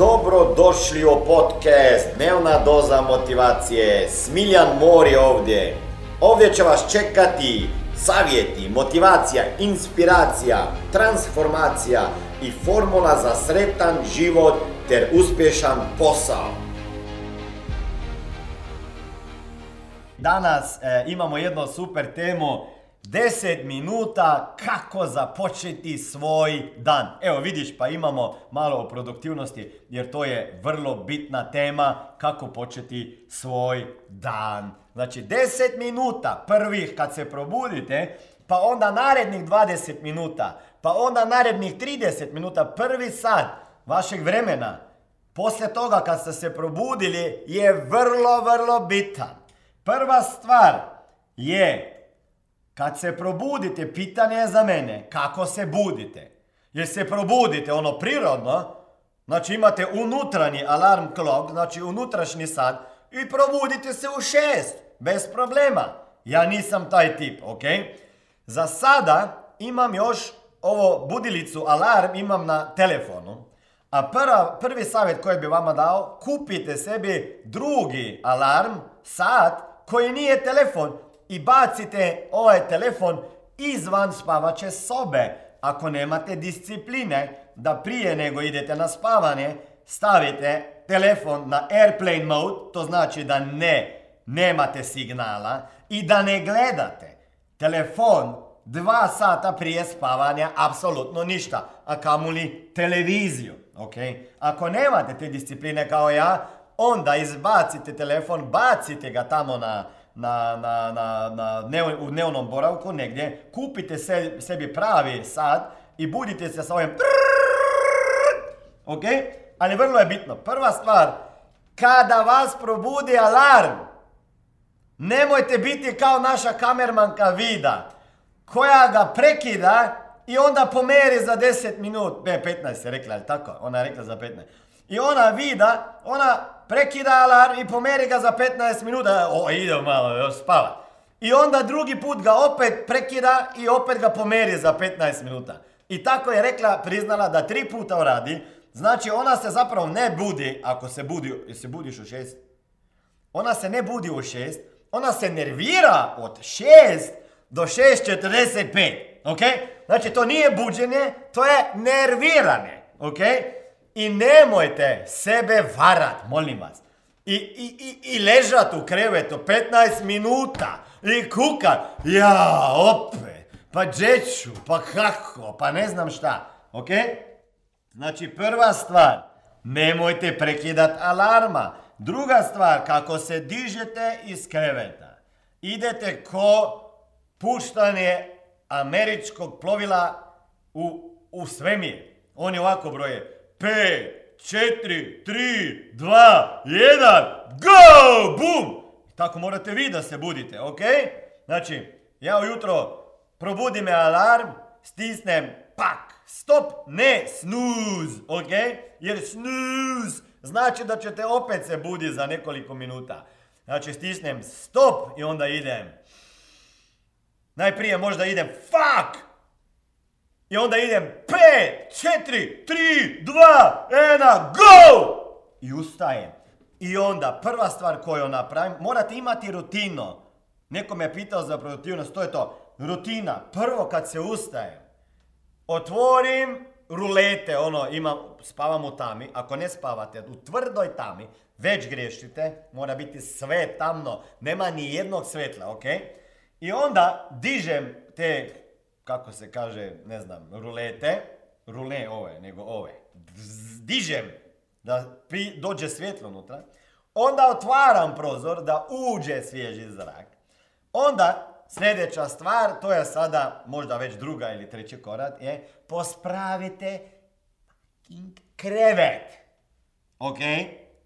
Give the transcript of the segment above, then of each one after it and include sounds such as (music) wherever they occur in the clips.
Dobro došli u podcast Dnevna doza motivacije. Smiljan Mor je ovdje. Ovdje će vas čekati savjeti, motivacija, inspiracija, transformacija i formula za sretan život ter uspješan posao. Danas e, imamo jednu super temu 10 minuta kako započeti svoj dan. Evo vidiš pa imamo malo o produktivnosti jer to je vrlo bitna tema kako početi svoj dan. Znači 10 minuta prvih kad se probudite pa onda narednih 20 minuta pa onda narednih 30 minuta prvi sat vašeg vremena poslije toga kad ste se probudili je vrlo vrlo bitan. Prva stvar je kad se probudite, pitanje je za mene, kako se budite? Jer se probudite ono prirodno, znači imate unutarnji alarm clock, znači unutrašnji sat i probudite se u šest, bez problema. Ja nisam taj tip, ok? Za sada imam još ovo budilicu alarm imam na telefonu. A prvi savjet koji bi vama dao, kupite sebi drugi alarm, sat, koji nije telefon, i bacite ovaj telefon izvan spavače sobe. Ako nemate discipline da prije nego idete na spavanje stavite telefon na airplane mode, to znači da ne, nemate signala i da ne gledate telefon dva sata prije spavanja, apsolutno ništa, a kamuli televiziju. Okay? Ako nemate te discipline kao ja, onda izbacite telefon, bacite ga tamo na, na, na, na, na u dnevnom boravku negdje, kupite sebi pravi sat i budite se sa ovim ok? Ali vrlo je bitno. Prva stvar, kada vas probudi alarm, nemojte biti kao naša kamermanka Vida, koja ga prekida i onda pomeri za 10 minut. Ne, 15 je rekla, ali tako? Ona je rekla za 15. I ona Vida, ona prekida alarm i pomeri ga za 15 minuta. O, ide malo, još spava. I onda drugi put ga opet prekida i opet ga pomeri za 15 minuta. I tako je rekla, priznala da tri puta uradi. Znači ona se zapravo ne budi, ako se budi, se budiš u šest? Ona se ne budi u šest, ona se nervira od šest do 6.45. Ok? Znači to nije buđenje, to je nervirane. Ok? I nemojte sebe varat, molim vas. I, i, i, i ležat u krevetu 15 minuta i kukat. Ja, opet. Pa džeću, pa kako, pa ne znam šta. Ok? Znači prva stvar, nemojte prekidat alarma. Druga stvar, kako se dižete iz kreveta, idete ko puštanje američkog plovila u, u svemir. On je ovako broje 5, 4, 3, 2, 1, go! Bum! Tako morate vi da se budite, ok? Znači, ja ujutro probudim me alarm, stisnem pak, stop, ne snooze, ok? Jer snooze znači da ćete opet se buditi za nekoliko minuta. Znači, stisnem stop i onda idem. Najprije možda idem fuck, i onda idem 5, 4, 3, 2, 1, go! I ustajem. I onda prva stvar koju napravim, morate imati rutinu. Neko me pitao za produktivnost, to je to. Rutina. Prvo kad se ustajem, otvorim rulete, ono, imam, spavam u tami. Ako ne spavate u tvrdoj tami, već griješite, mora biti sve tamno, nema ni jednog svetla, ok? I onda dižem te kako se kaže, ne znam, rulete, rule ove, nego ove, dižem da dođe svjetlo unutra, onda otvaram prozor da uđe svježi zrak. Onda sljedeća stvar, to je sada možda već druga ili treći korak, je pospravite krevet. Ok?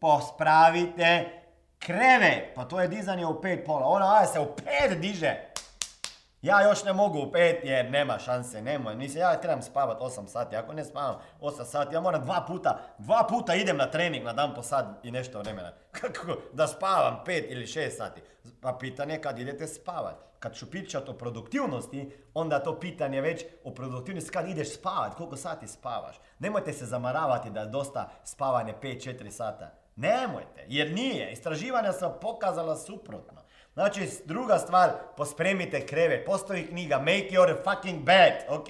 Pospravite krevet. Pa to je dizanje u pet pola. Ona se u pet diže. Ja još ne mogu u pet jer nema šanse, nema. Nisam, ja trebam spavat 8 sati. Ako ne spavam 8 sati, ja moram dva puta, dva puta idem na trening na dan po sat i nešto vremena. (laughs) Kako da spavam 5 ili 6 sati. Pa pitanje je kad idete spavat. Kad ću pričati o produktivnosti, onda to pitanje već o produktivnosti kad ideš spavat, koliko sati spavaš. Nemojte se zamaravati da je dosta spavanje 5-4 sata. Nemojte, jer nije. Istraživanja su pokazala suprotno. Znači, druga stvar, pospremite kreve. Postoji knjiga Make Your Fucking Bed, ok?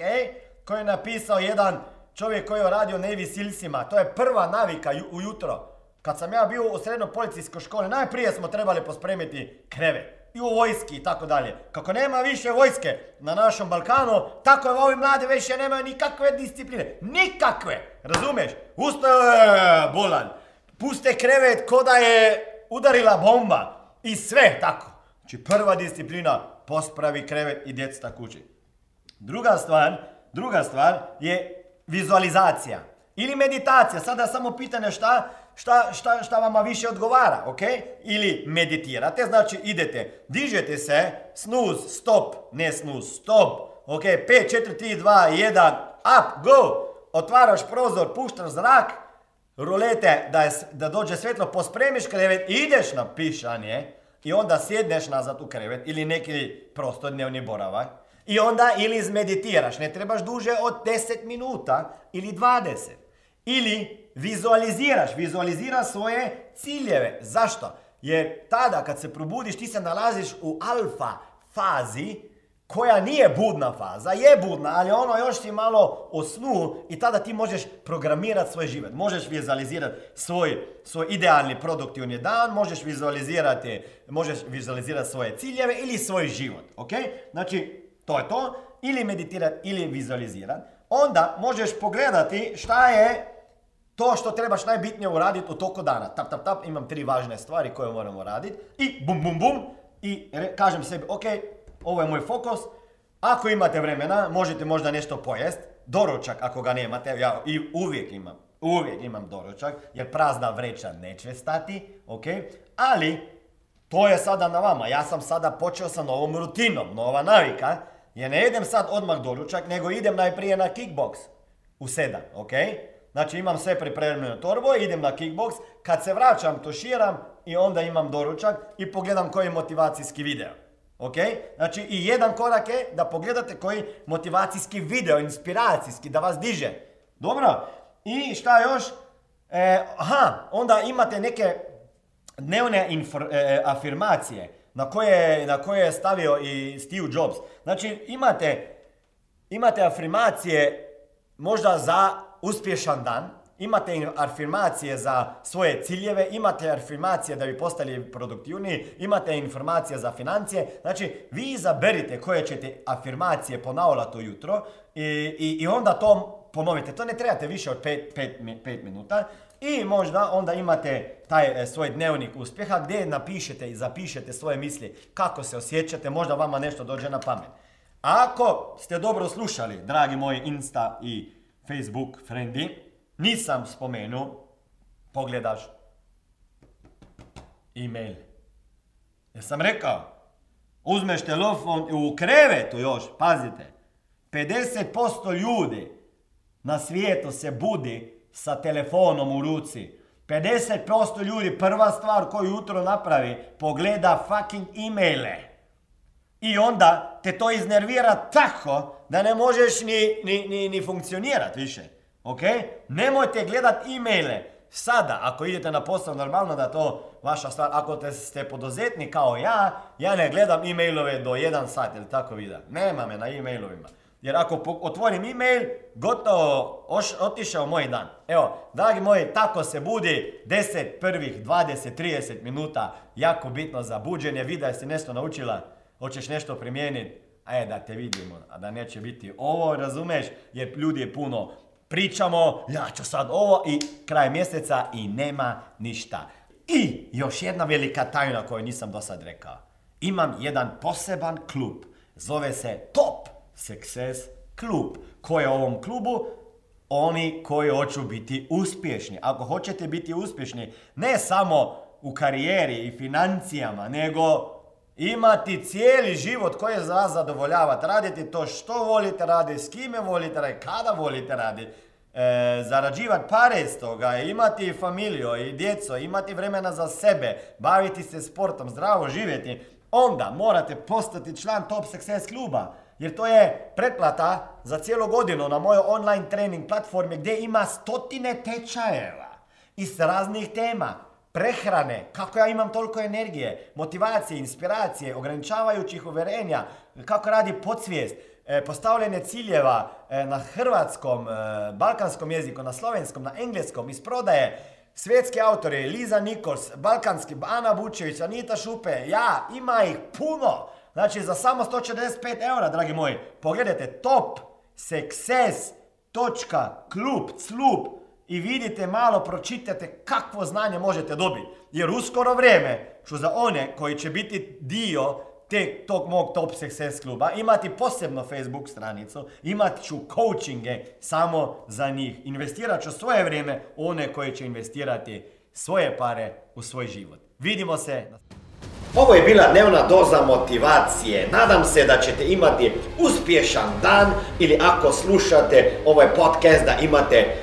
Koju je napisao jedan čovjek koji je radio Navy Sealsima. To je prva navika ujutro. Kad sam ja bio u srednjoj policijskoj školi, najprije smo trebali pospremiti kreve. I u vojski i tako dalje. Kako nema više vojske na našem Balkanu, tako je ovi mladi više nemaju nikakve discipline. Nikakve! Razumiješ? Ustaje bolan. Puste krevet ko da je udarila bomba. I sve tako. Znači prva disciplina, pospravi krevet i djeca kući. Druga stvar, druga stvar je vizualizacija. Ili meditacija. Sada samo pitanje šta, šta, šta, šta vama više odgovara, ok? Ili meditirate, znači idete, dižete se, snuz, stop, ne snuz, stop, ok? 5, 4, 3, 2, 1, up, go! Otvaraš prozor, puštaš zrak, rulete da, je, da dođe svjetlo, pospremiš krevet, ideš na pišanje i onda sjedneš nazad u krevet ili neki prostor dnevni boravak i onda ili izmeditiraš, ne trebaš duže od 10 minuta ili 20. Ili vizualiziraš, vizualiziraš svoje ciljeve. Zašto? Jer tada kad se probudiš ti se nalaziš u alfa fazi koja nije budna faza, je budna, ali ono još ti malo snu i tada ti možeš programirati svoj život. Možeš vizualizirati svoj, svoj idealni produktivni dan, možeš vizualizirati, možeš vizualizirati svoje ciljeve ili svoj život. Ok? Znači, to je to. Ili meditirati ili vizualizirati. Onda možeš pogledati šta je to što trebaš najbitnije uraditi u toku dana. Tap, tap, tap, imam tri važne stvari koje moramo raditi. I bum, bum, bum. I kažem sebi, ok, ovo je moj fokus. Ako imate vremena, možete možda nešto pojest. Doručak, ako ga nemate, ja i uvijek imam. Uvijek imam doručak, jer prazna vreća neće stati, ok? Ali, to je sada na vama. Ja sam sada počeo sa novom rutinom, nova navika. Jer ne idem sad odmah doručak, nego idem najprije na kickbox u sedam, ok? Znači imam sve pripremljeno torbo, idem na kickbox, kad se vraćam tuširam i onda imam doručak i pogledam koji je motivacijski video. Ok? Znači i jedan korak je da pogledate koji motivacijski video, inspiracijski, da vas diže. Dobro? I šta još? E, aha, onda imate neke dnevne e, afirmacije na koje, na koje je stavio i Steve Jobs. Znači imate, imate afirmacije možda za uspješan dan, imate afirmacije za svoje ciljeve, imate afirmacije da bi postali produktivniji, imate informacije za financije. Znači, vi izaberite koje ćete afirmacije ponavljati ujutro i, i, i onda to ponovite. To ne trebate više od 5 minuta. I možda onda imate taj e, svoj dnevnik uspjeha gdje napišete i zapišete svoje misli kako se osjećate, možda vama nešto dođe na pamet. Ako ste dobro slušali, dragi moji Insta i Facebook frendi, nisam spomenuo, pogledaš e-mail. sam rekao, uzmeš telefon u krevetu još, pazite, 50% ljudi na svijetu se budi sa telefonom u ruci. 50% ljudi prva stvar koju jutro napravi, pogleda fucking e-maile. I onda te to iznervira tako da ne možeš ni, ni, ni, ni funkcionirati više. Ok? Nemojte gledat e-maile. Sada, ako idete na posao, normalno da to vaša stvar. Ako te, ste poduzetni kao ja, ja ne gledam e-mailove do 1 sat ili tako vida. Nema me na e-mailovima. Jer ako otvorim e-mail, gotovo otišao moj dan. Evo, dragi moji, tako se budi 10, prvih 20, 30 minuta. Jako bitno za buđenje. Vida je si nešto naučila, hoćeš nešto primijeniti. E, da te vidimo, a da neće biti ovo, razumeš? Jer ljudi je puno pričamo, ja ću sad ovo i kraj mjeseca i nema ništa. I još jedna velika tajna koju nisam do sad rekao. Imam jedan poseban klub. Zove se Top Success Klub. Ko je u ovom klubu? Oni koji hoću biti uspješni. Ako hoćete biti uspješni, ne samo u karijeri i financijama, nego imati cijeli život koji za vas zadovoljavati, raditi to što volite raditi, s kime volite raditi, kada volite raditi, e, zarađivati pare iz toga, imati familiju i djeco, imati vremena za sebe, baviti se sportom, zdravo živjeti, onda morate postati član Top Success kluba. Jer to je pretplata za cijelu godinu na mojoj online trening platformi gdje ima stotine tečajeva iz raznih tema. Prehrane, kako ja imam toliko energije, motivacije, inspiracije, ograničavajućih uverenja, kako radi podsvijest, e, postavljanje ciljeva e, na hrvatskom, e, balkanskom jeziku, na slovenskom, na engleskom, iz prodaje, svjetski autori, Liza Nikols, balkanski, Ana Bučević, Anita Šupe, ja, ima ih puno. Znači za samo 145 eura, dragi moji, pogledajte top success.club, club i vidite malo, pročitajte kakvo znanje možete dobiti. Jer uskoro vrijeme ću za one koji će biti dio te, tog mog Top Success kluba imati posebno Facebook stranicu, imat ću coachinge samo za njih. Investirat ću svoje vrijeme u one koji će investirati svoje pare u svoj život. Vidimo se. Ovo je bila dnevna doza motivacije. Nadam se da ćete imati uspješan dan ili ako slušate ovaj podcast da imate